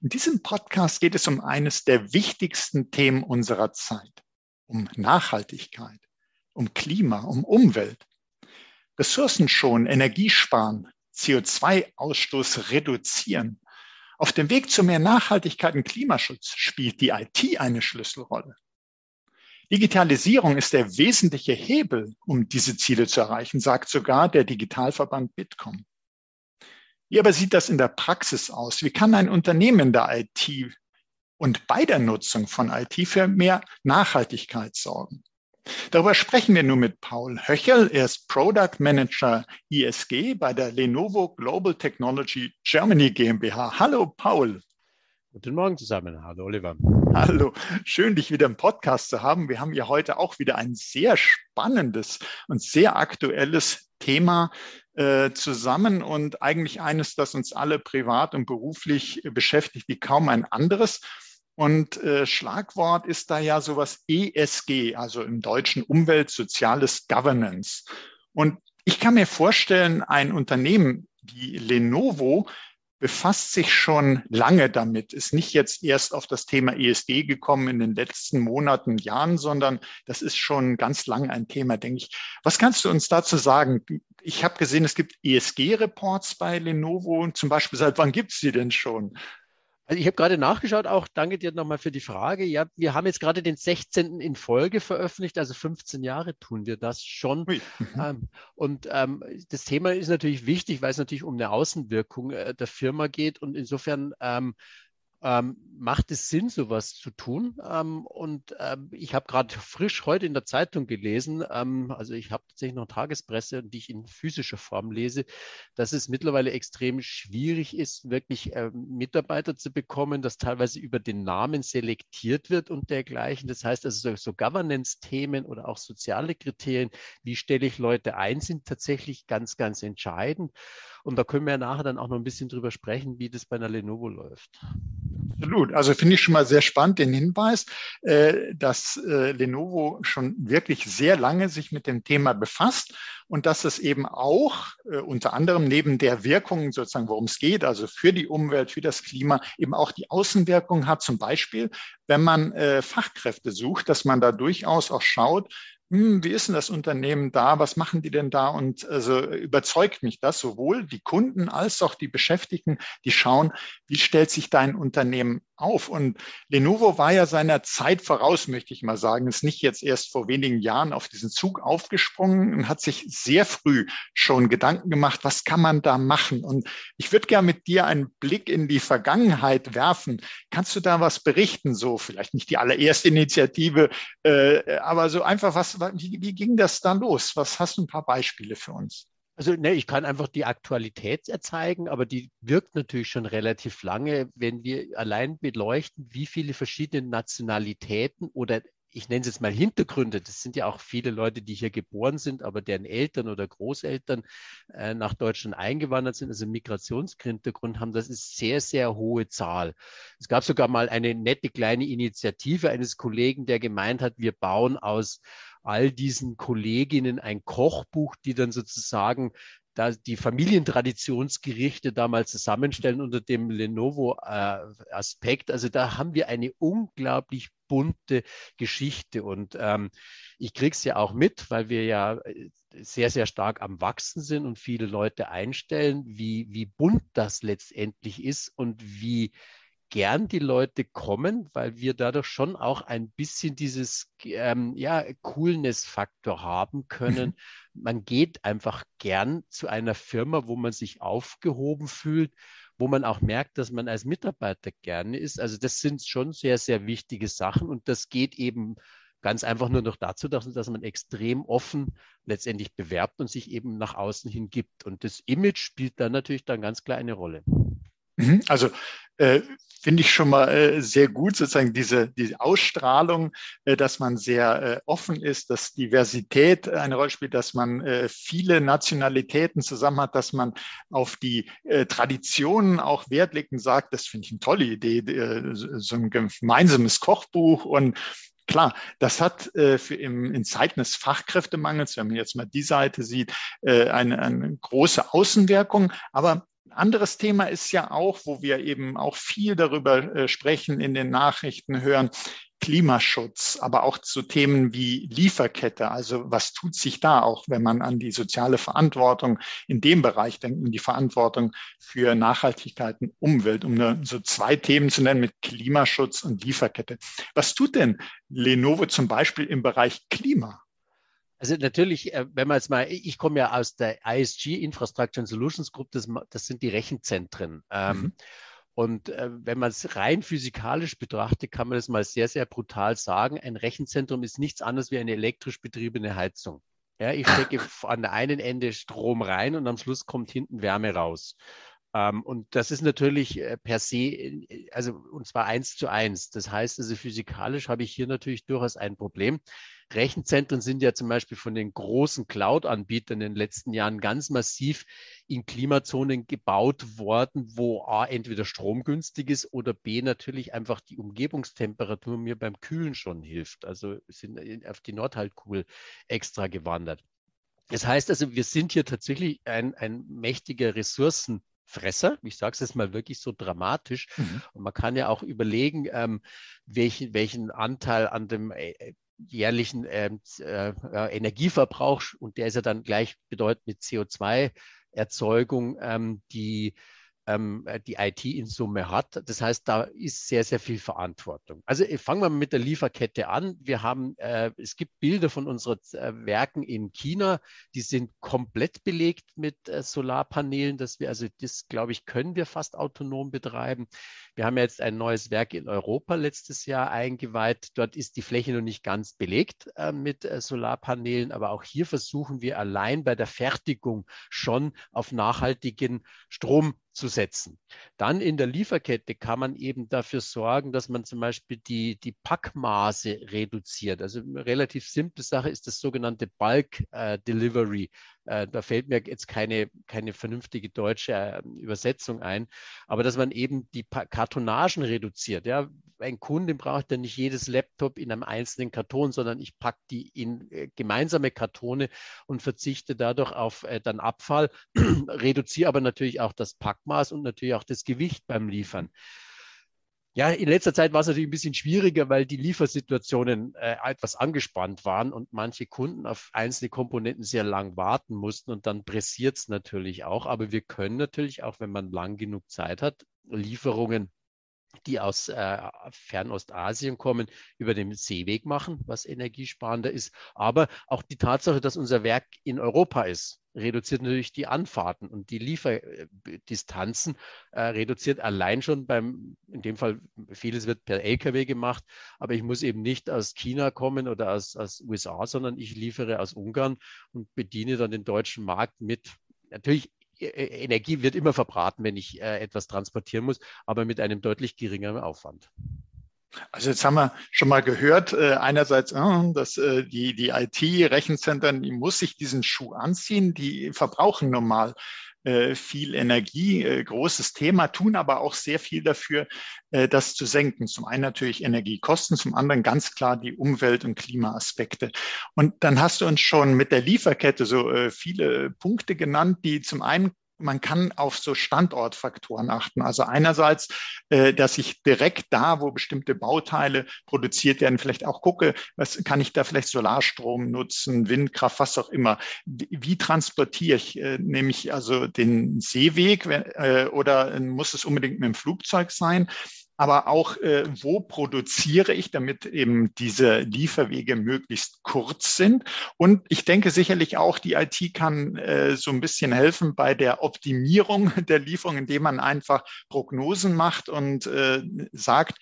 In diesem Podcast geht es um eines der wichtigsten Themen unserer Zeit, um Nachhaltigkeit, um Klima, um Umwelt. Ressourcen schonen, Energiesparen, CO2-Ausstoß reduzieren. Auf dem Weg zu mehr Nachhaltigkeit und Klimaschutz spielt die IT eine Schlüsselrolle. Digitalisierung ist der wesentliche Hebel, um diese Ziele zu erreichen, sagt sogar der Digitalverband Bitkom. Wie aber sieht das in der Praxis aus? Wie kann ein Unternehmen der IT und bei der Nutzung von IT für mehr Nachhaltigkeit sorgen? Darüber sprechen wir nun mit Paul Höchel. Er ist Product Manager ISG bei der Lenovo Global Technology Germany GmbH. Hallo Paul. Guten Morgen zusammen. Hallo Oliver. Hallo, schön dich wieder im Podcast zu haben. Wir haben ja heute auch wieder ein sehr spannendes und sehr aktuelles Thema äh, zusammen und eigentlich eines, das uns alle privat und beruflich beschäftigt wie kaum ein anderes. Und äh, Schlagwort ist da ja sowas ESG, also im Deutschen Umwelt, Soziales, Governance. Und ich kann mir vorstellen, ein Unternehmen wie Lenovo befasst sich schon lange damit, ist nicht jetzt erst auf das Thema ESG gekommen in den letzten Monaten, Jahren, sondern das ist schon ganz lange ein Thema, denke ich. Was kannst du uns dazu sagen? Ich habe gesehen, es gibt ESG-Reports bei Lenovo. Zum Beispiel, seit wann gibt es die denn schon? Also ich habe gerade nachgeschaut, auch danke dir nochmal für die Frage. Ja, wir haben jetzt gerade den 16. in Folge veröffentlicht, also 15 Jahre tun wir das schon. Mhm. Ähm, und ähm, das Thema ist natürlich wichtig, weil es natürlich um eine Außenwirkung äh, der Firma geht. Und insofern ähm, ähm, macht es Sinn, sowas zu tun? Ähm, und ähm, ich habe gerade frisch heute in der Zeitung gelesen, ähm, also ich habe tatsächlich noch Tagespresse, die ich in physischer Form lese, dass es mittlerweile extrem schwierig ist, wirklich ähm, Mitarbeiter zu bekommen, dass teilweise über den Namen selektiert wird und dergleichen. Das heißt also so, so Governance-Themen oder auch soziale Kriterien, wie stelle ich Leute ein, sind tatsächlich ganz, ganz entscheidend. Und da können wir ja nachher dann auch noch ein bisschen drüber sprechen, wie das bei einer Lenovo läuft. Absolut. Also finde ich schon mal sehr spannend den Hinweis, äh, dass äh, Lenovo schon wirklich sehr lange sich mit dem Thema befasst und dass es eben auch äh, unter anderem neben der Wirkung sozusagen, worum es geht, also für die Umwelt, für das Klima, eben auch die Außenwirkung hat. Zum Beispiel, wenn man Fachkräfte sucht, dass man da durchaus auch schaut, hm, wie ist denn das Unternehmen da? Was machen die denn da? Und also überzeugt mich das sowohl die Kunden als auch die Beschäftigten, die schauen, wie stellt sich dein Unternehmen auf. Und Lenovo war ja seiner Zeit voraus, möchte ich mal sagen, ist nicht jetzt erst vor wenigen Jahren auf diesen Zug aufgesprungen und hat sich sehr früh schon Gedanken gemacht, was kann man da machen? Und ich würde gerne mit dir einen Blick in die Vergangenheit werfen. Kannst du da was berichten? So vielleicht nicht die allererste Initiative, äh, aber so einfach was, wie, wie ging das da los? Was hast du ein paar Beispiele für uns? Also ne, ich kann einfach die Aktualität erzeigen, aber die wirkt natürlich schon relativ lange, wenn wir allein beleuchten, wie viele verschiedene Nationalitäten oder ich nenne es jetzt mal Hintergründe. Das sind ja auch viele Leute, die hier geboren sind, aber deren Eltern oder Großeltern äh, nach Deutschland eingewandert sind, also Migrationshintergrund haben. Das ist sehr, sehr hohe Zahl. Es gab sogar mal eine nette kleine Initiative eines Kollegen, der gemeint hat, wir bauen aus all diesen Kolleginnen ein Kochbuch, die dann sozusagen da die Familientraditionsgerichte da mal zusammenstellen unter dem Lenovo-Aspekt. Äh, also da haben wir eine unglaublich bunte Geschichte und ähm, ich es ja auch mit, weil wir ja äh, sehr, sehr stark am Wachsen sind und viele Leute einstellen, wie, wie bunt das letztendlich ist und wie gern die Leute kommen, weil wir dadurch schon auch ein bisschen dieses ähm, ja, Coolness-Faktor haben können. Man geht einfach gern zu einer Firma, wo man sich aufgehoben fühlt, wo man auch merkt, dass man als Mitarbeiter gerne ist. Also das sind schon sehr, sehr wichtige Sachen und das geht eben ganz einfach nur noch dazu, dass, dass man extrem offen letztendlich bewerbt und sich eben nach außen hin gibt. Und das Image spielt dann natürlich dann ganz klar eine Rolle. Mhm. Also äh, finde ich schon mal äh, sehr gut, sozusagen diese, diese Ausstrahlung, äh, dass man sehr äh, offen ist, dass Diversität eine Rolle spielt, dass man äh, viele Nationalitäten zusammen hat, dass man auf die äh, Traditionen auch Wert legt und sagt, das finde ich eine tolle Idee, so ein gemeinsames Kochbuch und Klar, das hat äh, für im, in Zeiten des Fachkräftemangels, wenn man jetzt mal die Seite sieht, äh, eine, eine große Außenwirkung. Aber anderes Thema ist ja auch, wo wir eben auch viel darüber äh, sprechen, in den Nachrichten hören, Klimaschutz, aber auch zu Themen wie Lieferkette. Also was tut sich da auch, wenn man an die soziale Verantwortung in dem Bereich denkt, um die Verantwortung für Nachhaltigkeit und Umwelt, um nur so zwei Themen zu nennen mit Klimaschutz und Lieferkette. Was tut denn Lenovo zum Beispiel im Bereich Klima? Also natürlich, äh, wenn man jetzt mal, ich komme ja aus der ISG Infrastructure and Solutions Group, das, das sind die Rechenzentren. Ähm, mhm. Und äh, wenn man es rein physikalisch betrachtet, kann man das mal sehr, sehr brutal sagen. Ein Rechenzentrum ist nichts anderes wie eine elektrisch betriebene Heizung. Ja, ich stecke an der einen Ende Strom rein und am Schluss kommt hinten Wärme raus. Ähm, und das ist natürlich äh, per se, äh, also und zwar eins zu eins. Das heißt also physikalisch habe ich hier natürlich durchaus ein Problem. Rechenzentren sind ja zum Beispiel von den großen Cloud-Anbietern in den letzten Jahren ganz massiv in Klimazonen gebaut worden, wo A, entweder Strom günstig ist oder B, natürlich einfach die Umgebungstemperatur mir beim Kühlen schon hilft. Also sind auf die Nordhalbkugel extra gewandert. Das heißt also, wir sind hier tatsächlich ein, ein mächtiger Ressourcenfresser. Ich sage es jetzt mal wirklich so dramatisch. Mhm. Und man kann ja auch überlegen, ähm, welchen, welchen Anteil an dem äh, jährlichen ähm, äh, Energieverbrauch und der ist ja dann gleich bedeutend mit CO2-Erzeugung, ähm, die ähm, die IT in Summe hat. Das heißt, da ist sehr, sehr viel Verantwortung. Also äh, fangen wir mit der Lieferkette an. Wir haben, äh, es gibt Bilder von unseren äh, Werken in China, die sind komplett belegt mit äh, Solarpanelen, dass wir, also das, glaube ich, können wir fast autonom betreiben. Wir haben jetzt ein neues Werk in Europa letztes Jahr eingeweiht. Dort ist die Fläche noch nicht ganz belegt äh, mit äh, Solarpanelen, aber auch hier versuchen wir allein bei der Fertigung schon auf nachhaltigen Strom zu setzen. Dann in der Lieferkette kann man eben dafür sorgen, dass man zum Beispiel die, die Packmaße reduziert. Also relativ simple Sache ist das sogenannte Bulk äh, Delivery. Äh, da fällt mir jetzt keine, keine vernünftige deutsche äh, Übersetzung ein, aber dass man eben die Kartonagen reduziert. Ja, ein Kunde braucht ja nicht jedes Laptop in einem einzelnen Karton, sondern ich packe die in äh, gemeinsame Kartone und verzichte dadurch auf äh, dann Abfall, reduziere aber natürlich auch das Packmaß und natürlich auch das Gewicht beim Liefern. Ja, in letzter Zeit war es natürlich ein bisschen schwieriger, weil die Liefersituationen äh, etwas angespannt waren und manche Kunden auf einzelne Komponenten sehr lang warten mussten und dann pressiert es natürlich auch. Aber wir können natürlich auch, wenn man lang genug Zeit hat, Lieferungen die aus äh, Fernostasien kommen, über den Seeweg machen, was energiesparender ist. Aber auch die Tatsache, dass unser Werk in Europa ist, reduziert natürlich die Anfahrten und die Lieferdistanzen, äh, reduziert allein schon beim, in dem Fall, vieles wird per Lkw gemacht, aber ich muss eben nicht aus China kommen oder aus, aus USA, sondern ich liefere aus Ungarn und bediene dann den deutschen Markt mit natürlich Energie wird immer verbraten, wenn ich äh, etwas transportieren muss, aber mit einem deutlich geringeren Aufwand. Also jetzt haben wir schon mal gehört, äh, einerseits, äh, dass die, die IT-Rechenzentren, die muss sich diesen Schuh anziehen, die verbrauchen normal viel Energie, äh, großes Thema, tun aber auch sehr viel dafür, äh, das zu senken. Zum einen natürlich Energiekosten, zum anderen ganz klar die Umwelt- und Klimaaspekte. Und dann hast du uns schon mit der Lieferkette so viele Punkte genannt, die zum einen man kann auf so Standortfaktoren achten. Also einerseits, äh, dass ich direkt da, wo bestimmte Bauteile produziert werden, vielleicht auch gucke, was kann ich da vielleicht Solarstrom nutzen, Windkraft, was auch immer. Wie, transportiere ich? Äh, nehme ich also den Seeweg äh, oder muss es unbedingt mit dem Flugzeug sein? Aber auch, äh, wo produziere ich, damit eben diese Lieferwege möglichst kurz sind. Und ich denke sicherlich auch, die IT kann äh, so ein bisschen helfen bei der Optimierung der Lieferung, indem man einfach Prognosen macht und äh, sagt,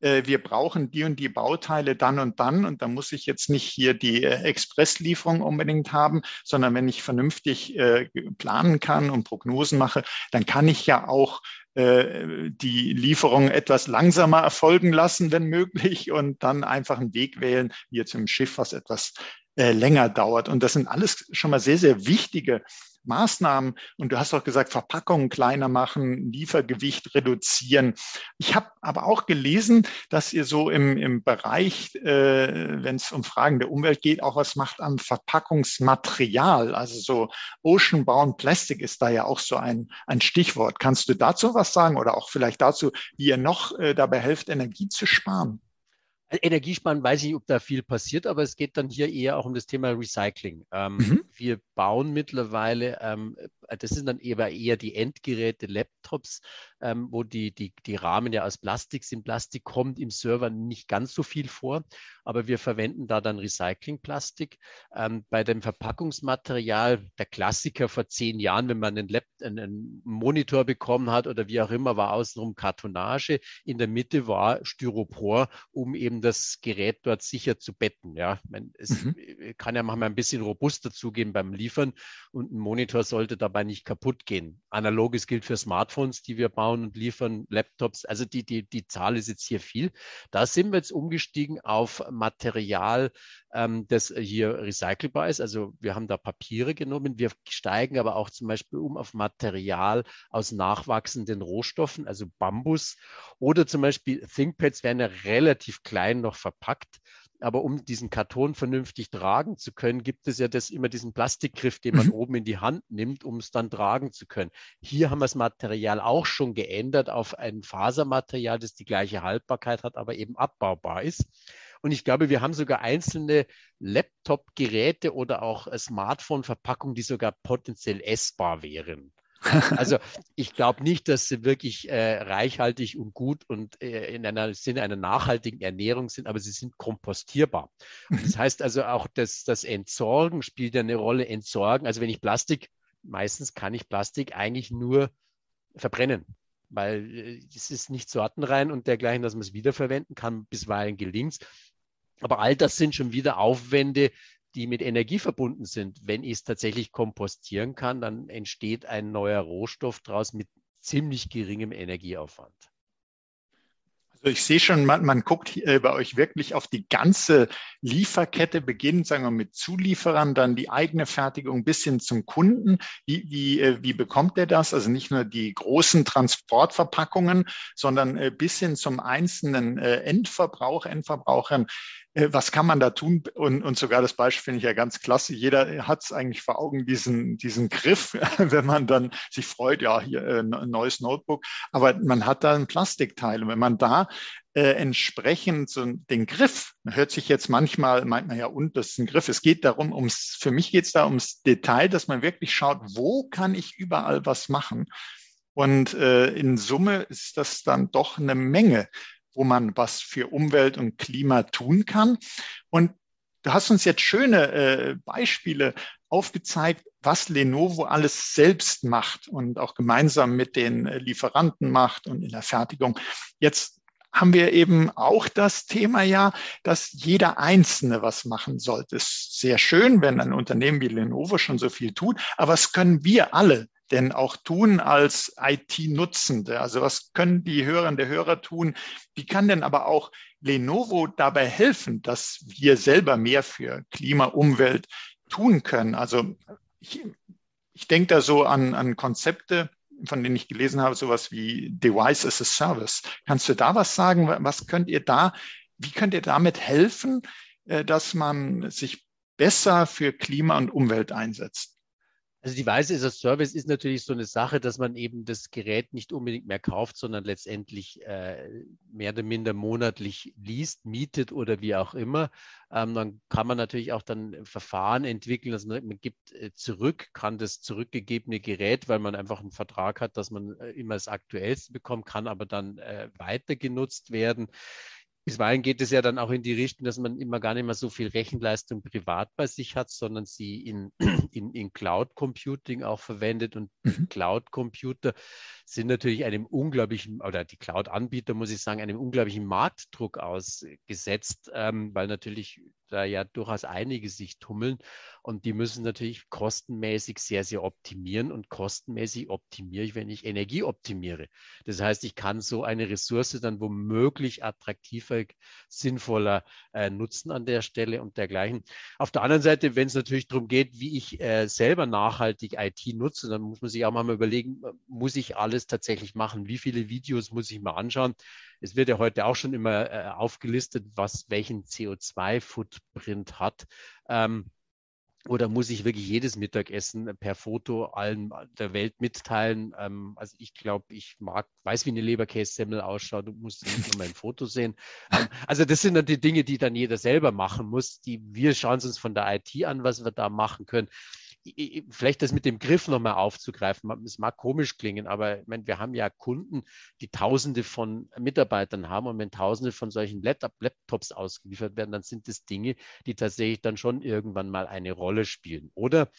äh, wir brauchen die und die Bauteile dann und dann und da muss ich jetzt nicht hier die äh, Expresslieferung unbedingt haben, sondern wenn ich vernünftig äh, planen kann und Prognosen mache, dann kann ich ja auch die Lieferung etwas langsamer erfolgen lassen, wenn möglich, und dann einfach einen Weg wählen, wie jetzt im Schiff, was etwas äh, länger dauert. Und das sind alles schon mal sehr, sehr wichtige Maßnahmen. Und du hast auch gesagt, Verpackungen kleiner machen, Liefergewicht reduzieren. Ich habe aber auch gelesen, dass ihr so im, im Bereich, äh, wenn es um Fragen der Umwelt geht, auch was macht am Verpackungsmaterial. Also so Ocean-Bound Plastic ist da ja auch so ein, ein Stichwort. Kannst du dazu was sagen oder auch vielleicht dazu, wie ihr noch äh, dabei helft, Energie zu sparen? Energiesparen weiß ich, ob da viel passiert, aber es geht dann hier eher auch um das Thema Recycling. Ähm, mhm. Wir bauen mittlerweile, ähm, das sind dann eher, eher die Endgeräte, Laptops, ähm, wo die, die, die Rahmen ja aus Plastik sind. Plastik kommt im Server nicht ganz so viel vor, aber wir verwenden da dann Recyclingplastik. Ähm, bei dem Verpackungsmaterial, der Klassiker vor zehn Jahren, wenn man einen, Lab, einen Monitor bekommen hat oder wie auch immer, war außenrum Kartonage. In der Mitte war Styropor, um eben das Gerät dort sicher zu betten. Ja, es mhm. kann ja manchmal ein bisschen robuster zugehen beim Liefern und ein Monitor sollte dabei nicht kaputt gehen. Analoges gilt für Smartphones, die wir bauen bauen und liefern, Laptops. Also die, die, die Zahl ist jetzt hier viel. Da sind wir jetzt umgestiegen auf Material, ähm, das hier recycelbar ist. Also wir haben da Papiere genommen. Wir steigen aber auch zum Beispiel um auf Material aus nachwachsenden Rohstoffen, also Bambus oder zum Beispiel ThinkPads werden ja relativ klein noch verpackt. Aber um diesen Karton vernünftig tragen zu können, gibt es ja das immer diesen Plastikgriff, den man mhm. oben in die Hand nimmt, um es dann tragen zu können. Hier haben wir das Material auch schon geändert auf ein Fasermaterial, das die gleiche Haltbarkeit hat, aber eben abbaubar ist. Und ich glaube, wir haben sogar einzelne Laptop-Geräte oder auch Smartphone-Verpackungen, die sogar potenziell essbar wären. Also ich glaube nicht, dass sie wirklich äh, reichhaltig und gut und äh, in einer Sinne einer nachhaltigen Ernährung sind, aber sie sind kompostierbar. Und das heißt also auch, dass das Entsorgen spielt eine Rolle. Entsorgen, also wenn ich Plastik, meistens kann ich Plastik eigentlich nur verbrennen, weil äh, es ist nicht sortenrein und dergleichen, dass man es wiederverwenden kann. Bisweilen gelingt es. Aber all das sind schon wieder Aufwände, die mit Energie verbunden sind. Wenn ich es tatsächlich kompostieren kann, dann entsteht ein neuer Rohstoff daraus mit ziemlich geringem Energieaufwand. Also ich sehe schon, man, man guckt bei euch wirklich auf die ganze Lieferkette, beginnend, sagen wir, mit Zulieferern, dann die eigene Fertigung bis hin zum Kunden. Wie, wie, äh, wie bekommt er das? Also nicht nur die großen Transportverpackungen, sondern äh, bis hin zum einzelnen äh, Endverbrauch, Endverbrauchern. Äh, was kann man da tun? Und, und sogar das Beispiel finde ich ja ganz klasse. Jeder hat es eigentlich vor Augen, diesen, diesen Griff, wenn man dann sich freut, ja, hier äh, ein neues Notebook. Aber man hat da ein Plastikteil. Und wenn man da äh, entsprechend so den Griff, hört sich jetzt manchmal, meint man ja, und das ist ein Griff. Es geht darum, ums, für mich geht es da ums Detail, dass man wirklich schaut, wo kann ich überall was machen? Und äh, in Summe ist das dann doch eine Menge wo man was für Umwelt und Klima tun kann. Und du hast uns jetzt schöne äh, Beispiele aufgezeigt, was Lenovo alles selbst macht und auch gemeinsam mit den äh, Lieferanten macht und in der Fertigung. Jetzt haben wir eben auch das Thema ja, dass jeder Einzelne was machen sollte. Es ist sehr schön, wenn ein Unternehmen wie Lenovo schon so viel tut, aber was können wir alle denn auch tun als IT-Nutzende? Also was können die Hörerinnen der Hörer tun? Wie kann denn aber auch Lenovo dabei helfen, dass wir selber mehr für Klima, Umwelt tun können? Also ich, ich denke da so an, an Konzepte, von denen ich gelesen habe, sowas wie Device as a Service. Kannst du da was sagen? Was könnt ihr da, wie könnt ihr damit helfen, äh, dass man sich besser für Klima und Umwelt einsetzt? Also die Weise ist das Service ist natürlich so eine Sache, dass man eben das Gerät nicht unbedingt mehr kauft, sondern letztendlich äh, mehr oder minder monatlich liest, mietet oder wie auch immer. Ähm, dann kann man natürlich auch dann Verfahren entwickeln, dass man, man gibt äh, zurück, kann das zurückgegebene Gerät, weil man einfach einen Vertrag hat, dass man äh, immer das Aktuellste bekommt, kann aber dann äh, weiter genutzt werden. Bisweilen geht es ja dann auch in die Richtung, dass man immer gar nicht mehr so viel Rechenleistung privat bei sich hat, sondern sie in, in, in Cloud Computing auch verwendet. Und mhm. Cloud Computer sind natürlich einem unglaublichen, oder die Cloud-Anbieter, muss ich sagen, einem unglaublichen Marktdruck ausgesetzt, ähm, weil natürlich da ja durchaus einige sich tummeln und die müssen natürlich kostenmäßig sehr, sehr optimieren und kostenmäßig optimiere ich, wenn ich Energie optimiere. Das heißt, ich kann so eine Ressource dann womöglich attraktiver, sinnvoller äh, nutzen an der Stelle und dergleichen. Auf der anderen Seite, wenn es natürlich darum geht, wie ich äh, selber nachhaltig IT nutze, dann muss man sich auch mal überlegen, muss ich alles tatsächlich machen? Wie viele Videos muss ich mal anschauen? Es wird ja heute auch schon immer äh, aufgelistet, was welchen CO2-Footprint hat. Ähm, oder muss ich wirklich jedes Mittagessen per Foto allen der Welt mitteilen? Ähm, also ich glaube, ich mag, weiß, wie eine Leberkässemmel ausschaut, du musst nicht nur mein Foto sehen. Ähm, also das sind dann die Dinge, die dann jeder selber machen muss. Die, wir schauen uns von der IT an, was wir da machen können vielleicht das mit dem Griff nochmal aufzugreifen. Es mag komisch klingen, aber ich meine, wir haben ja Kunden, die Tausende von Mitarbeitern haben und wenn Tausende von solchen Laptops ausgeliefert werden, dann sind das Dinge, die tatsächlich dann schon irgendwann mal eine Rolle spielen. Oder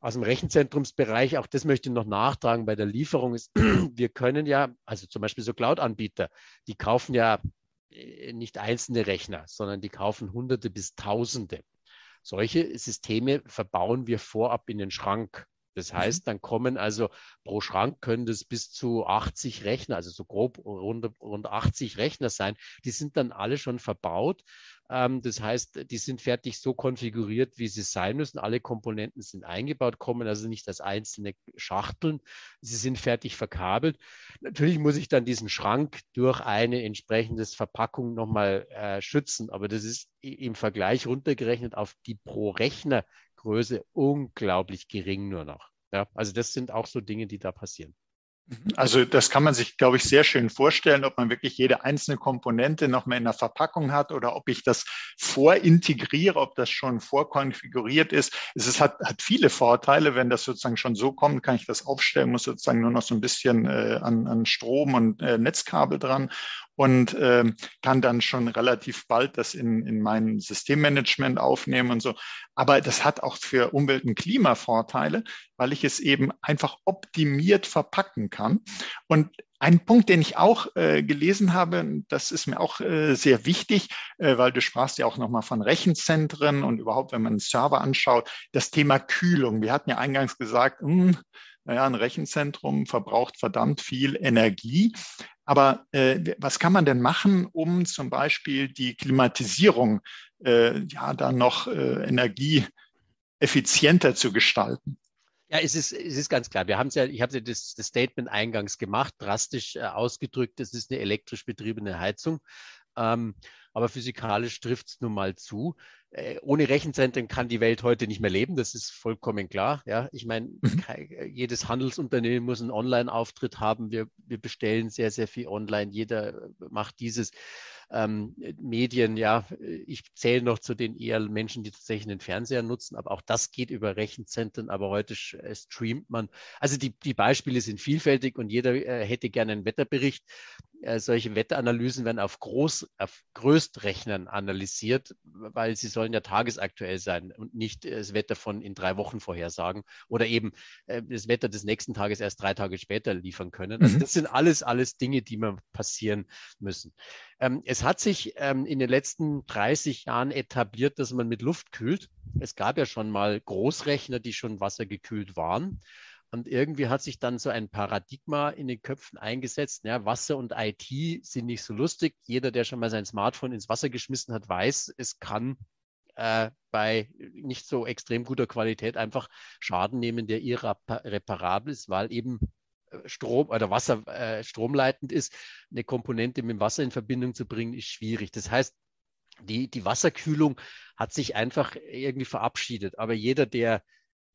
aus dem Rechenzentrumsbereich, auch das möchte ich noch nachtragen bei der Lieferung, ist, wir können ja, also zum Beispiel so Cloud-Anbieter, die kaufen ja äh, nicht einzelne Rechner, sondern die kaufen Hunderte bis Tausende. Solche Systeme verbauen wir vorab in den Schrank. Das mhm. heißt, dann kommen also pro Schrank können das bis zu 80 Rechner, also so grob rund, rund 80 Rechner sein. Die sind dann alle schon verbaut. Ähm, das heißt, die sind fertig so konfiguriert, wie sie sein müssen. Alle Komponenten sind eingebaut, kommen also nicht als einzelne Schachteln. Sie sind fertig verkabelt. Natürlich muss ich dann diesen Schrank durch eine entsprechende Verpackung nochmal äh, schützen, aber das ist im Vergleich runtergerechnet auf die pro Rechner Größe unglaublich gering nur noch. Ja, also das sind auch so Dinge, die da passieren. Also das kann man sich, glaube ich, sehr schön vorstellen, ob man wirklich jede einzelne Komponente noch mal in der Verpackung hat oder ob ich das vorintegriere, ob das schon vorkonfiguriert ist. Es hat, hat viele Vorteile, wenn das sozusagen schon so kommt, kann ich das aufstellen, muss sozusagen nur noch so ein bisschen äh, an, an Strom und äh, Netzkabel dran und äh, kann dann schon relativ bald das in, in mein Systemmanagement aufnehmen und so. Aber das hat auch für Umwelt- und Klimavorteile, weil ich es eben einfach optimiert verpacken kann. Und ein Punkt, den ich auch äh, gelesen habe, das ist mir auch äh, sehr wichtig, äh, weil du sprachst ja auch nochmal von Rechenzentren und überhaupt, wenn man einen Server anschaut, das Thema Kühlung. Wir hatten ja eingangs gesagt, mh, hm, naja, ein Rechenzentrum verbraucht verdammt viel Energie. Aber äh, was kann man denn machen, um zum Beispiel die Klimatisierung äh, ja dann noch äh, energieeffizienter zu gestalten? Ja, es ist, es ist ganz klar. Wir haben ja, ich habe ja das, das, Statement eingangs gemacht, drastisch äh, ausgedrückt, es ist eine elektrisch betriebene Heizung. Ähm, aber physikalisch trifft es nun mal zu. Äh, ohne Rechenzentren kann die Welt heute nicht mehr leben, das ist vollkommen klar. Ja, ich meine, mhm. jedes Handelsunternehmen muss einen Online-Auftritt haben. Wir, wir bestellen sehr, sehr viel online. Jeder macht dieses ähm, Medien, ja, ich zähle noch zu den eher Menschen, die tatsächlich den Fernseher nutzen, aber auch das geht über Rechenzentren, aber heute äh, streamt man. Also die, die Beispiele sind vielfältig und jeder äh, hätte gerne einen Wetterbericht. Äh, solche Wetteranalysen werden auf, Groß, auf Größtrechnern analysiert, weil sie sollen ja tagesaktuell sein und nicht das Wetter von in drei Wochen vorhersagen oder eben äh, das Wetter des nächsten Tages erst drei Tage später liefern können. Also mhm. das sind alles, alles Dinge, die man passieren müssen. Ähm, es hat sich ähm, in den letzten 30 Jahren etabliert, dass man mit Luft kühlt. Es gab ja schon mal Großrechner, die schon wassergekühlt waren. Und irgendwie hat sich dann so ein Paradigma in den Köpfen eingesetzt. Ja, Wasser und IT sind nicht so lustig. Jeder, der schon mal sein Smartphone ins Wasser geschmissen hat, weiß, es kann äh, bei nicht so extrem guter Qualität einfach Schaden nehmen, der irreparabel ist, weil eben äh, Strom oder Wasser äh, stromleitend ist. Eine Komponente mit dem Wasser in Verbindung zu bringen, ist schwierig. Das heißt, die, die Wasserkühlung hat sich einfach irgendwie verabschiedet. Aber jeder, der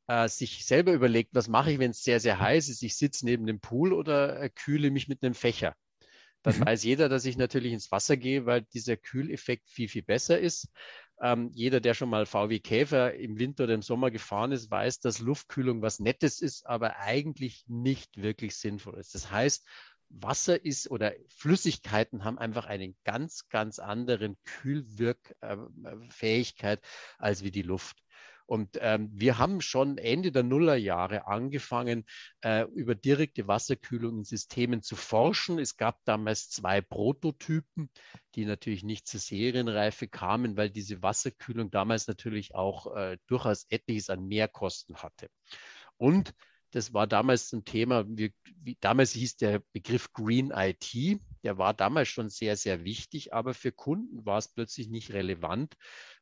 äh, sich selber überlegt, was mache ich, wenn es sehr, sehr heiß ist, ich sitze neben dem Pool oder äh, kühle mich mit einem Fächer. Dann mhm. weiß jeder, dass ich natürlich ins Wasser gehe, weil dieser Kühleffekt viel, viel besser ist. Ähm, jeder, der schon mal VW Käfer im Winter oder im Sommer gefahren ist, weiß, dass Luftkühlung was Nettes ist, aber eigentlich nicht wirklich sinnvoll ist. Das heißt, Wasser ist oder Flüssigkeiten haben einfach eine ganz, ganz anderen Kühlwirkfähigkeit äh, als wie die Luft. Und ähm, wir haben schon Ende der Nullerjahre angefangen, äh, über direkte Wasserkühlung in Systemen zu forschen. Es gab damals zwei Prototypen, die natürlich nicht zur Serienreife kamen, weil diese Wasserkühlung damals natürlich auch äh, durchaus etliches an Mehrkosten hatte. Und das war damals ein Thema, wie, wie, damals hieß der Begriff Green IT, der war damals schon sehr, sehr wichtig, aber für Kunden war es plötzlich nicht relevant,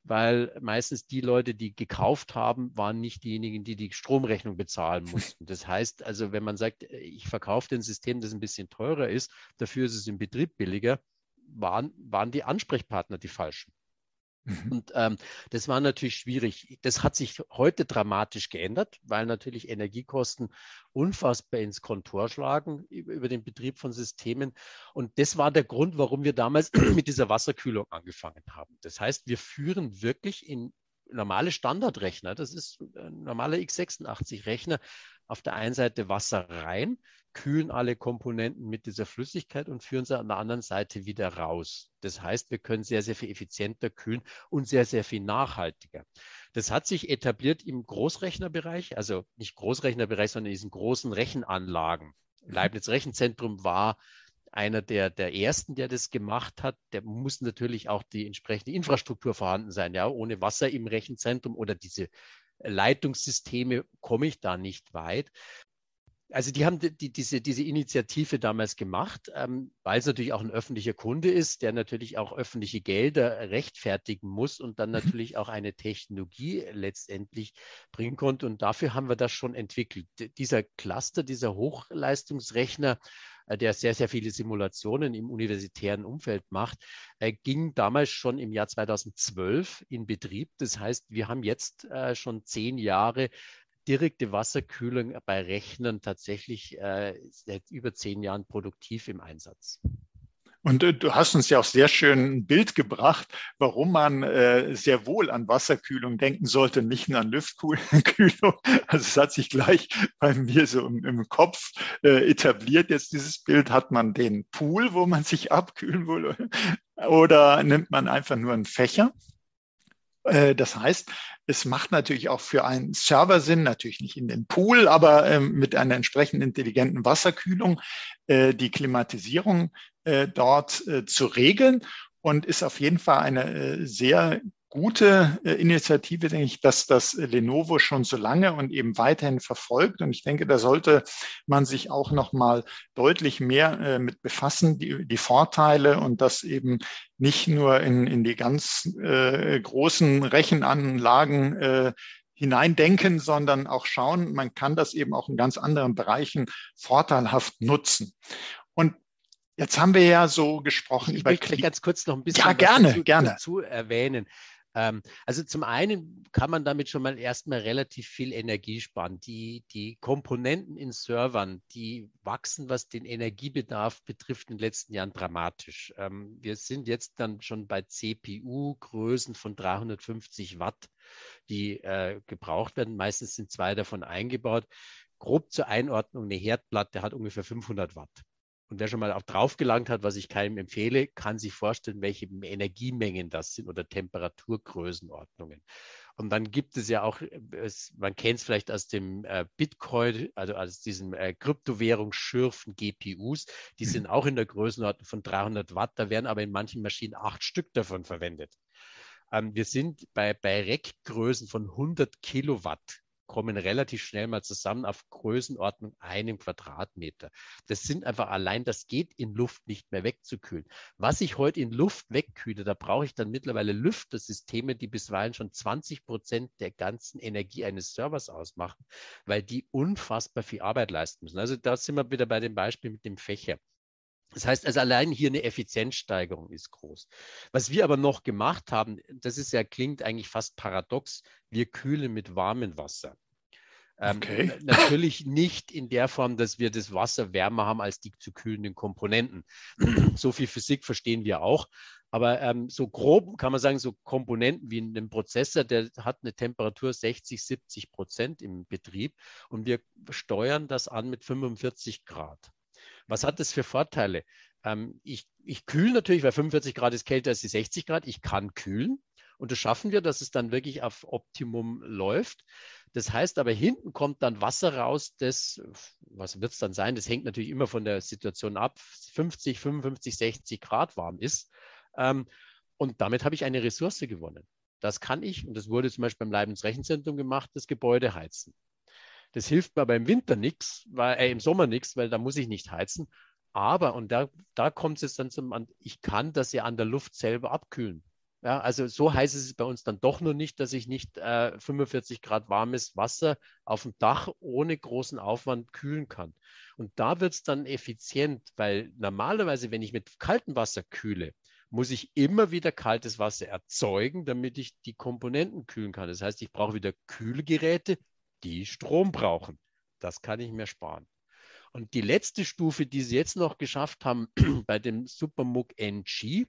weil meistens die Leute, die gekauft haben, waren nicht diejenigen, die die Stromrechnung bezahlen mussten. Das heißt also, wenn man sagt, ich verkaufe ein System, das ein bisschen teurer ist, dafür ist es im Betrieb billiger, waren, waren die Ansprechpartner die falschen. Mhm. Und ähm, das war natürlich schwierig. Das hat sich heute dramatisch geändert, weil natürlich Energiekosten unfassbar ins Kontor schlagen über den Betrieb von Systemen. Und das war der Grund, warum wir damals mit dieser Wasserkühlung angefangen haben. Das heißt, wir führen wirklich in normale Standardrechner, das ist ein normaler x86-Rechner, auf der einen Seite Wasser rein, kühlen alle Komponenten mit dieser Flüssigkeit und führen sie an der anderen Seite wieder raus. Das heißt, wir können sehr, sehr viel effizienter kühlen und sehr, sehr viel nachhaltiger. Das hat sich etabliert im Großrechnerbereich, also nicht Großrechnerbereich, sondern in diesen großen Rechenanlagen. Mhm. Leibniz Rechenzentrum war einer der, der ersten, der das gemacht hat. Der muss natürlich auch die entsprechende Infrastruktur vorhanden sein. Ja, ohne Wasser im Rechenzentrum oder diese Leitungssysteme komme ich da nicht weit. Also die haben die, diese, diese Initiative damals gemacht, ähm, weil es natürlich auch ein öffentlicher Kunde ist, der natürlich auch öffentliche Gelder rechtfertigen muss und dann mhm. natürlich auch eine Technologie letztendlich bringen konnte. Und dafür haben wir das schon entwickelt. Dieser Cluster, dieser Hochleistungsrechner, äh, der sehr, sehr viele Simulationen im universitären Umfeld macht, äh, ging damals schon im Jahr 2012 in Betrieb. Das heißt, wir haben jetzt äh, schon zehn Jahre direkte Wasserkühlung bei Rechnern tatsächlich äh, seit über zehn Jahren produktiv im Einsatz. Und äh, du hast uns ja auch sehr schön ein Bild gebracht, warum man äh, sehr wohl an Wasserkühlung denken sollte, nicht nur an Luftkühlung. Also es hat sich gleich bei mir so im, Kopf äh, etabliert. Jetzt dieses Bild, hat man den Pool, wo man sich abkühlen will, oder nimmt man einfach nur einen Fächer? Äh, das heißt, es macht natürlich auch für einen Server Sinn, natürlich nicht in den Pool, aber ähm, mit einer entsprechend intelligenten Wasserkühlung äh, die Klimatisierung äh, dort zu regeln und ist auf jeden Fall eine sehr gute äh, Initiative, denke ich, dass das Lenovo schon so lange und eben weiterhin verfolgt. Und ich denke, da sollte man sich auch noch mal deutlich mehr äh, mit befassen, die, die Vorteile und das eben nicht nur in, in die ganz äh, großen Rechenanlagen äh, hineindenken, sondern auch schauen, man kann das eben auch in ganz anderen Bereichen vorteilhaft nutzen. Und Jetzt haben wir ja so gesprochen ich über. Ich möchte ganz kurz noch ein bisschen ja, gerne, dazu, gerne. dazu erwähnen. Ähm, also zum einen kann man damit schon mal erstmal relativ viel Energie sparen. Die, die Komponenten in Servern, die wachsen, was den Energiebedarf betrifft, in den letzten Jahren dramatisch. Ähm, wir sind jetzt dann schon bei CPU-Größen von 350 Watt, die äh, gebraucht werden. Meistens sind zwei davon eingebaut. Grob zur Einordnung, eine Herdplatte hat ungefähr 500 Watt. Und wer schon mal auch drauf gelangt hat, was ich keinem empfehle, kann sich vorstellen, welche Energiemengen das sind oder Temperaturgrößenordnungen. Und dann gibt es ja auch, es, man kennt es vielleicht aus dem äh, Bitcoin, also aus diesen äh, Kryptowährungsschürfen GPUs, die mhm. sind auch in der Größenordnung von 300 Watt, da werden aber in manchen Maschinen acht Stück davon verwendet. Ähm, wir sind bei, bei Rackgrößen von 100 Kilowatt kommen relativ schnell mal zusammen auf Größenordnung einem Quadratmeter. Das sind einfach allein, das geht in Luft nicht mehr wegzukühlen. Was ich heute in Luft wegkühle, da brauche ich dann mittlerweile Lüftersysteme, die bisweilen schon 20 Prozent der ganzen Energie eines Servers ausmachen, weil die unfassbar viel Arbeit leisten müssen. Also da sind wir wieder bei dem Beispiel mit dem Fächer. Das heißt also allein hier eine Effizienzsteigerung ist groß. Was wir aber noch gemacht haben, das ist ja klingt eigentlich fast paradox, wir kühlen mit warmem Wasser. Ähm, okay. Natürlich nicht in der Form, dass wir das Wasser wärmer haben als die zu kühlenden Komponenten. so viel Physik verstehen wir auch. Aber ähm, so grob kann man sagen, so Komponenten wie ein Prozessor, der hat eine Temperatur 60, 70 Prozent im Betrieb und wir steuern das an mit 45 Grad. Was hat das für Vorteile? Ähm, ich, ich kühle natürlich, weil 45 Grad ist kälter als die 60 Grad. Ich kann kühlen. Und das schaffen wir, dass es dann wirklich auf Optimum läuft. Das heißt aber, hinten kommt dann Wasser raus, das, was wird es dann sein? Das hängt natürlich immer von der Situation ab, 50, 55, 60 Grad warm ist. Ähm, und damit habe ich eine Ressource gewonnen. Das kann ich, und das wurde zum Beispiel beim Leibniz Rechenzentrum gemacht, das Gebäude heizen. Das hilft mir aber im Winter nichts, weil äh, im Sommer nichts, weil da muss ich nicht heizen. Aber, und da, da kommt es dann zum, ich kann das ja an der Luft selber abkühlen. Ja, also so heißt es bei uns dann doch nur nicht, dass ich nicht äh, 45 Grad warmes Wasser auf dem Dach ohne großen Aufwand kühlen kann. Und da wird es dann effizient, weil normalerweise, wenn ich mit kaltem Wasser kühle, muss ich immer wieder kaltes Wasser erzeugen, damit ich die Komponenten kühlen kann. Das heißt, ich brauche wieder Kühlgeräte, die Strom brauchen. Das kann ich mir sparen. Und die letzte Stufe, die sie jetzt noch geschafft haben bei dem Supermug NG,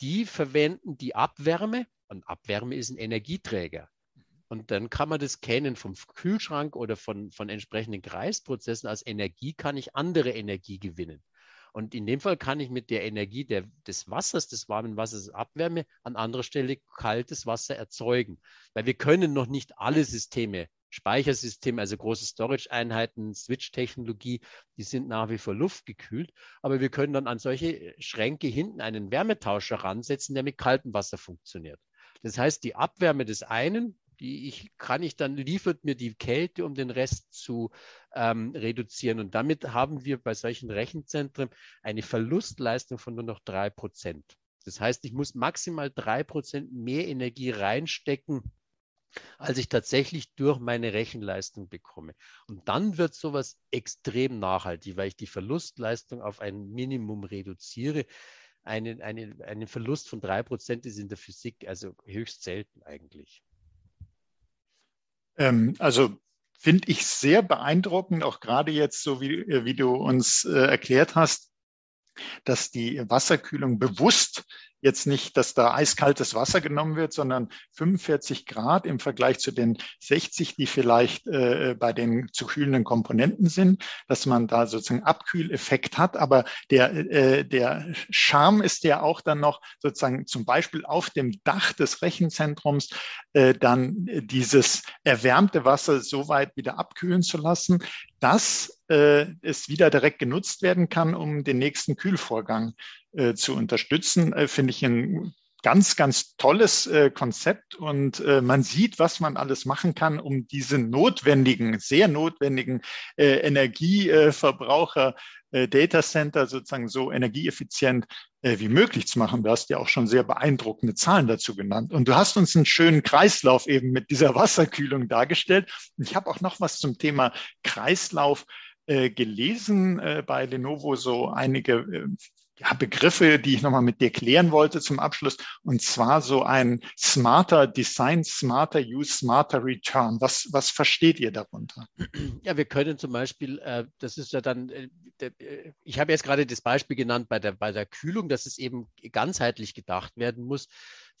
die verwenden die Abwärme. Und Abwärme ist ein Energieträger. Und dann kann man das kennen vom Kühlschrank oder von, von entsprechenden Kreisprozessen. Als Energie kann ich andere Energie gewinnen. Und in dem Fall kann ich mit der Energie der, des Wassers, des warmen Wassers, Abwärme an anderer Stelle kaltes Wasser erzeugen. Weil wir können noch nicht alle Systeme Speichersysteme, also große Storage-Einheiten, Switch-Technologie, die sind nach wie vor luftgekühlt. Aber wir können dann an solche Schränke hinten einen Wärmetauscher ransetzen, der mit kaltem Wasser funktioniert. Das heißt, die Abwärme des einen, die ich, kann ich dann, liefert mir die Kälte, um den Rest zu ähm, reduzieren. Und damit haben wir bei solchen Rechenzentren eine Verlustleistung von nur noch drei Prozent. Das heißt, ich muss maximal drei Prozent mehr Energie reinstecken, als ich tatsächlich durch meine Rechenleistung bekomme. Und dann wird sowas extrem nachhaltig, weil ich die Verlustleistung auf ein Minimum reduziere. Einen, einen, einen Verlust von drei Prozent ist in der Physik also höchst selten eigentlich. Ähm, also finde ich sehr beeindruckend, auch gerade jetzt, so wie, wie du uns äh, erklärt hast, dass die Wasserkühlung bewusst jetzt nicht, dass da eiskaltes Wasser genommen wird, sondern 45 Grad im Vergleich zu den 60, die vielleicht äh, bei den zu kühlenden Komponenten sind, dass man da sozusagen Abkühleffekt hat. Aber der, äh, der Charme ist ja auch dann noch sozusagen zum Beispiel auf dem Dach des Rechenzentrums äh, dann dieses erwärmte Wasser so weit wieder abkühlen zu lassen, dass äh, es wieder direkt genutzt werden kann, um den nächsten Kühlvorgang äh, zu unterstützen, äh, finde ich ein ganz, ganz tolles äh, Konzept und äh, man sieht, was man alles machen kann, um diese notwendigen, sehr notwendigen äh, Energieverbraucher äh, Data Center sozusagen so energieeffizient äh, wie möglich zu machen. Du hast ja auch schon sehr beeindruckende Zahlen dazu genannt. Und du hast uns einen schönen Kreislauf eben mit dieser Wasserkühlung dargestellt. Ich habe auch noch was zum Thema Kreislauf gelesen bei Lenovo, so einige ja, Begriffe, die ich nochmal mit dir klären wollte zum Abschluss. Und zwar so ein smarter Design, smarter Use, smarter Return. Was, was versteht ihr darunter? Ja, wir können zum Beispiel, äh, das ist ja dann, äh, äh, ich habe jetzt gerade das Beispiel genannt bei der, bei der Kühlung, dass es eben ganzheitlich gedacht werden muss.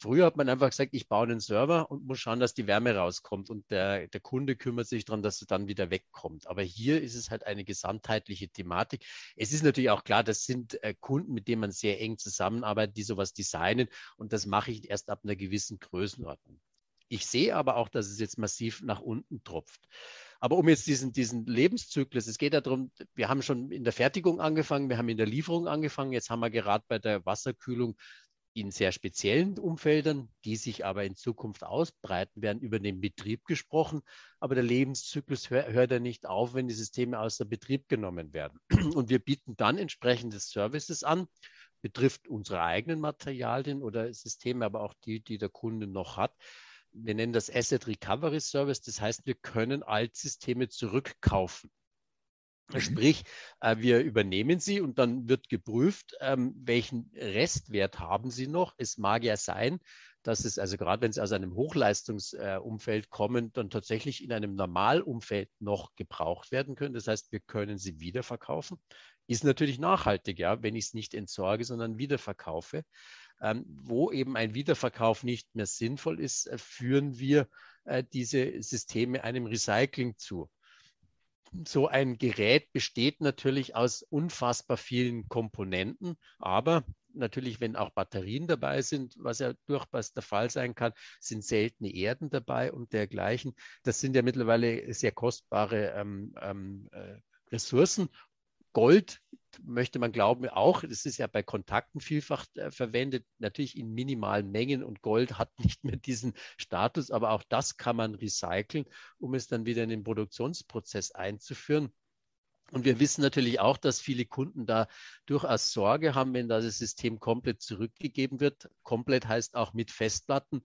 Früher hat man einfach gesagt, ich baue einen Server und muss schauen, dass die Wärme rauskommt und der, der Kunde kümmert sich darum, dass es dann wieder wegkommt. Aber hier ist es halt eine gesamtheitliche Thematik. Es ist natürlich auch klar, das sind äh, Kunden, mit denen man sehr eng zusammenarbeitet, die sowas designen und das mache ich erst ab einer gewissen Größenordnung. Ich sehe aber auch, dass es jetzt massiv nach unten tropft. Aber um jetzt diesen, diesen Lebenszyklus, es geht ja darum, wir haben schon in der Fertigung angefangen, wir haben in der Lieferung angefangen, jetzt haben wir gerade bei der Wasserkühlung in sehr speziellen Umfeldern, die sich aber in Zukunft ausbreiten werden, über den Betrieb gesprochen. Aber der Lebenszyklus hör, hört ja nicht auf, wenn die Systeme außer Betrieb genommen werden. Und wir bieten dann entsprechende Services an, betrifft unsere eigenen Materialien oder Systeme, aber auch die, die der Kunde noch hat. Wir nennen das Asset Recovery Service. Das heißt, wir können Altsysteme zurückkaufen. Mhm. Sprich, äh, wir übernehmen sie und dann wird geprüft, ähm, welchen Restwert haben sie noch. Es mag ja sein, dass es, also gerade wenn sie aus einem Hochleistungsumfeld kommen, dann tatsächlich in einem Normalumfeld noch gebraucht werden können. Das heißt, wir können sie wiederverkaufen. Ist natürlich nachhaltig, ja, wenn ich es nicht entsorge, sondern wiederverkaufe. Ähm, wo eben ein Wiederverkauf nicht mehr sinnvoll ist, äh, führen wir äh, diese Systeme einem Recycling zu so ein Gerät besteht natürlich aus unfassbar vielen Komponenten, aber natürlich, wenn auch Batterien dabei sind, was ja durchaus der Fall sein kann, sind seltene Erden dabei und dergleichen. Das sind ja mittlerweile sehr kostbare ähm, ähm, äh, Ressourcen. Gold möchte man glauben auch, das ist ja bei Kontakten vielfach äh, verwendet, natürlich in minimalen Mengen und Gold hat nicht mehr diesen Status, aber auch das kann man recyceln, um es dann wieder in den Produktionsprozess einzuführen. Und wir wissen natürlich auch, dass viele Kunden da durchaus Sorge haben, wenn das System komplett zurückgegeben wird. Komplett heißt auch mit Festplatten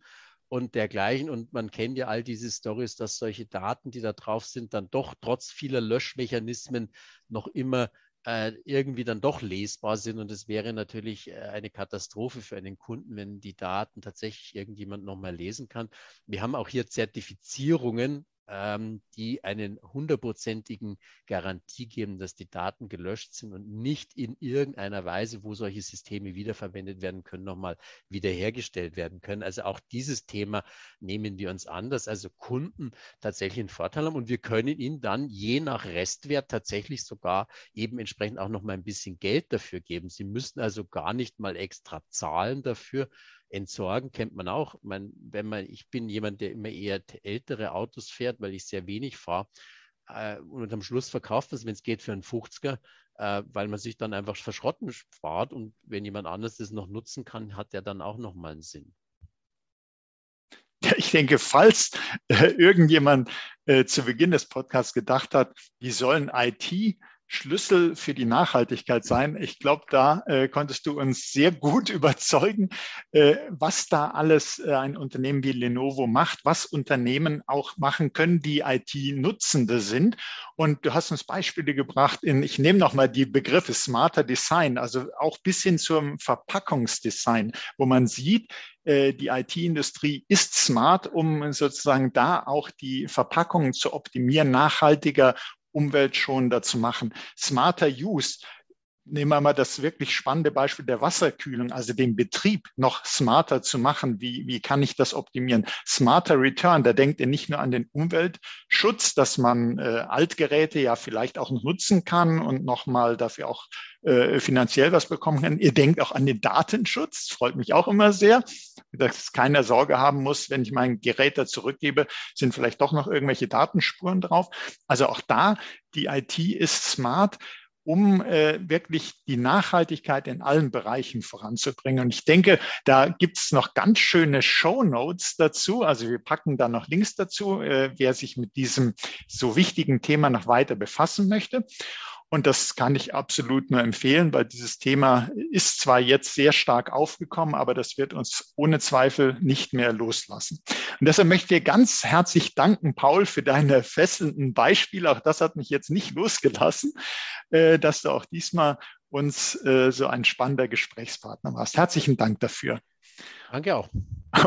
und dergleichen. Und man kennt ja all diese Stories, dass solche Daten, die da drauf sind, dann doch trotz vieler Löschmechanismen noch immer äh, irgendwie dann doch lesbar sind. Und es wäre natürlich äh, eine Katastrophe für einen Kunden, wenn die Daten tatsächlich irgendjemand nochmal lesen kann. Wir haben auch hier Zertifizierungen ähm, die einen hundertprozentigen Garantie geben, dass die Daten gelöscht sind und nicht in irgendeiner Weise, wo solche Systeme wiederverwendet werden können, nochmal wiederhergestellt werden können. Also auch dieses Thema nehmen wir uns an, dass also Kunden tatsächlich einen Vorteil haben und wir können ihnen dann je nach Restwert tatsächlich sogar eben entsprechend auch nochmal ein bisschen Geld dafür geben. Sie müssen also gar nicht mal extra zahlen dafür, Entsorgen kennt man auch. Man, wenn man, ich bin jemand, der immer eher ältere Autos fährt, weil ich sehr wenig fahre. Äh, und am Schluss verkauft das, wenn es geht, für einen 50er, äh, weil man sich dann einfach verschrotten spart. Und wenn jemand anderes das noch nutzen kann, hat der dann auch nochmal einen Sinn. Ich denke, falls äh, irgendjemand äh, zu Beginn des Podcasts gedacht hat, wie sollen IT Schlüssel für die Nachhaltigkeit sein. Ich glaube, da äh, konntest du uns sehr gut überzeugen, äh, was da alles äh, ein Unternehmen wie Lenovo macht, was Unternehmen auch machen können, die IT-Nutzende sind. Und du hast uns Beispiele gebracht in, ich nehme nochmal die Begriffe smarter Design, also auch bis hin zum Verpackungsdesign, wo man sieht, äh, die IT-Industrie ist smart, um sozusagen da auch die Verpackungen zu optimieren, nachhaltiger umweltschonender zu machen. Smarter Use. Nehmen wir mal das wirklich spannende Beispiel der Wasserkühlung, also den Betrieb noch smarter zu machen. Wie, wie kann ich das optimieren? Smarter Return, da denkt ihr nicht nur an den Umweltschutz, dass man äh, Altgeräte ja vielleicht auch nutzen kann und nochmal dafür auch äh, finanziell was bekommen kann. Ihr denkt auch an den Datenschutz, freut mich auch immer sehr, dass keiner Sorge haben muss, wenn ich mein Gerät da zurückgebe, sind vielleicht doch noch irgendwelche Datenspuren drauf. Also auch da, die IT ist smart um äh, wirklich die Nachhaltigkeit in allen Bereichen voranzubringen. Und ich denke, da gibt es noch ganz schöne Show Notes dazu. Also wir packen da noch Links dazu, äh, wer sich mit diesem so wichtigen Thema noch weiter befassen möchte. Und das kann ich absolut nur empfehlen, weil dieses Thema ist zwar jetzt sehr stark aufgekommen, aber das wird uns ohne Zweifel nicht mehr loslassen. Und deshalb möchte ich dir ganz herzlich danken, Paul, für deine fesselnden Beispiele. Auch das hat mich jetzt nicht losgelassen, äh, dass du auch diesmal uns äh, so ein spannender Gesprächspartner warst. Herzlichen Dank dafür. Danke auch.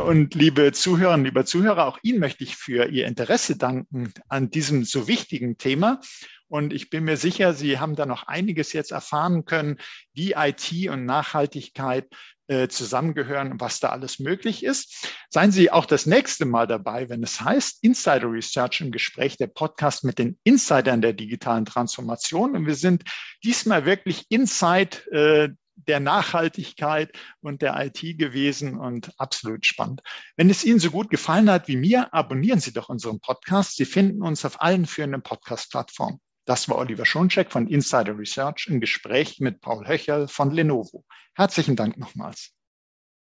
Und liebe Zuhörerinnen, lieber Zuhörer, auch Ihnen möchte ich für Ihr Interesse danken an diesem so wichtigen Thema und ich bin mir sicher, Sie haben da noch einiges jetzt erfahren können, wie IT und Nachhaltigkeit äh, zusammengehören und was da alles möglich ist. Seien Sie auch das nächste Mal dabei, wenn es heißt Insider Research im Gespräch, der Podcast mit den Insidern der digitalen Transformation. Und wir sind diesmal wirklich inside äh, der Nachhaltigkeit und der IT gewesen und absolut spannend. Wenn es Ihnen so gut gefallen hat wie mir, abonnieren Sie doch unseren Podcast. Sie finden uns auf allen führenden Podcast-Plattformen. Das war Oliver Schoncheck von Insider Research im Gespräch mit Paul Höcherl von Lenovo. Herzlichen Dank nochmals.